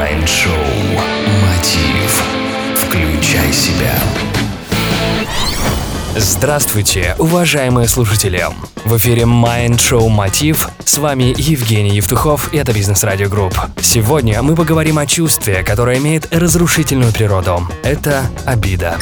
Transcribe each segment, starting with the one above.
Mind Show «Мотив». Включай себя. Здравствуйте, уважаемые слушатели! В эфире Mind Show Мотив. С вами Евгений Евтухов, и это Бизнес Радио Групп. Сегодня мы поговорим о чувстве, которое имеет разрушительную природу. Это обида.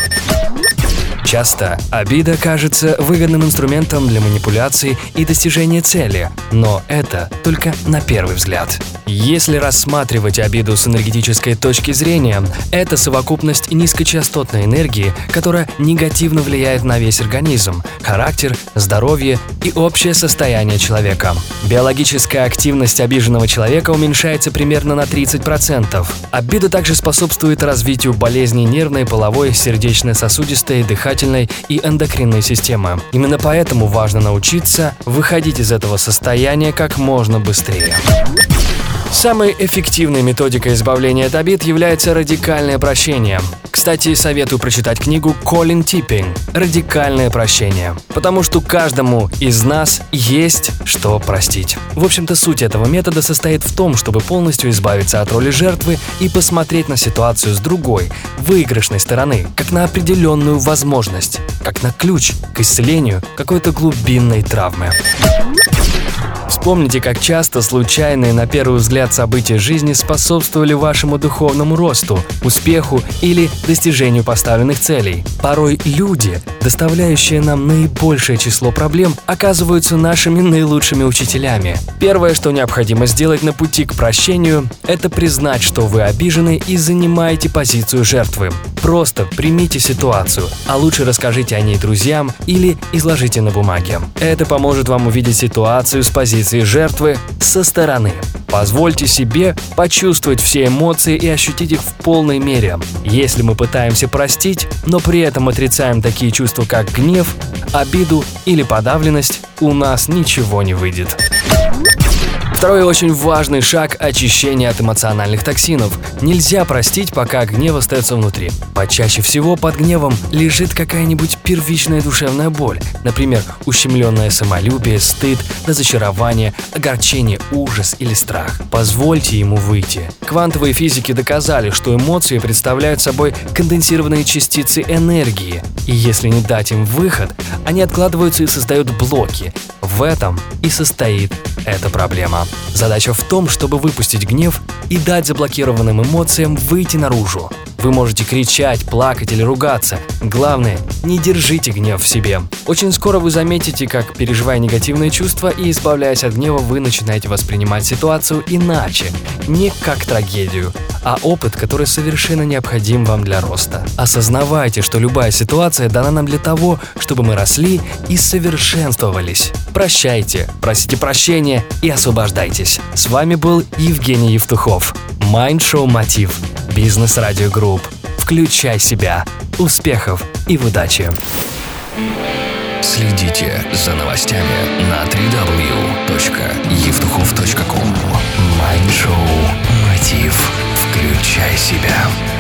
Часто обида кажется выгодным инструментом для манипуляций и достижения цели, но это только на первый взгляд. Если рассматривать обиду с энергетической точки зрения, это совокупность низкочастотной энергии, которая негативно влияет на весь организм, характер, здоровье и общее состояние человека. Биологическая активность обиженного человека уменьшается примерно на 30%. Обида также способствует развитию болезней нервной, половой, сердечно-сосудистой, дыхательной дыхательной и эндокринной системы. Именно поэтому важно научиться выходить из этого состояния как можно быстрее. Самой эффективной методикой избавления от обид является радикальное прощение. Кстати, советую прочитать книгу Колин Типпинг «Радикальное прощение», потому что каждому из нас есть что простить. В общем-то, суть этого метода состоит в том, чтобы полностью избавиться от роли жертвы и посмотреть на ситуацию с другой, выигрышной стороны, как на определенную возможность, как на ключ к исцелению какой-то глубинной травмы. Вспомните, как часто случайные на первый взгляд события жизни способствовали вашему духовному росту, успеху или достижению поставленных целей. Порой люди, доставляющие нам наибольшее число проблем, оказываются нашими наилучшими учителями. Первое, что необходимо сделать на пути к прощению, это признать, что вы обижены и занимаете позицию жертвы. Просто примите ситуацию, а лучше расскажите о ней друзьям или изложите на бумаге. Это поможет вам увидеть ситуацию с позиции жертвы со стороны. Позвольте себе почувствовать все эмоции и ощутить их в полной мере. Если мы пытаемся простить, но при этом отрицаем такие чувства, как гнев, обиду или подавленность, у нас ничего не выйдет. Второй очень важный шаг – очищение от эмоциональных токсинов. Нельзя простить, пока гнев остается внутри. Почаще всего под гневом лежит какая-нибудь первичная душевная боль. Например, ущемленное самолюбие, стыд, разочарование, огорчение, ужас или страх. Позвольте ему выйти. Квантовые физики доказали, что эмоции представляют собой конденсированные частицы энергии. И если не дать им выход, они откладываются и создают блоки. В этом и состоит эта проблема. Задача в том, чтобы выпустить гнев и дать заблокированным эмоциям выйти наружу. Вы можете кричать, плакать или ругаться. Главное, не держите гнев в себе. Очень скоро вы заметите, как, переживая негативные чувства и избавляясь от гнева, вы начинаете воспринимать ситуацию иначе, не как трагедию, а опыт, который совершенно необходим вам для роста. Осознавайте, что любая ситуация дана нам для того, чтобы мы росли и совершенствовались. Прощайте, просите прощения и освобождайтесь. С вами был Евгений Евтухов. Mind Show Мотив. Бизнес Радио Групп. Включай себя. Успехов и удачи. Следите за новостями на www.евтухов.ком себя.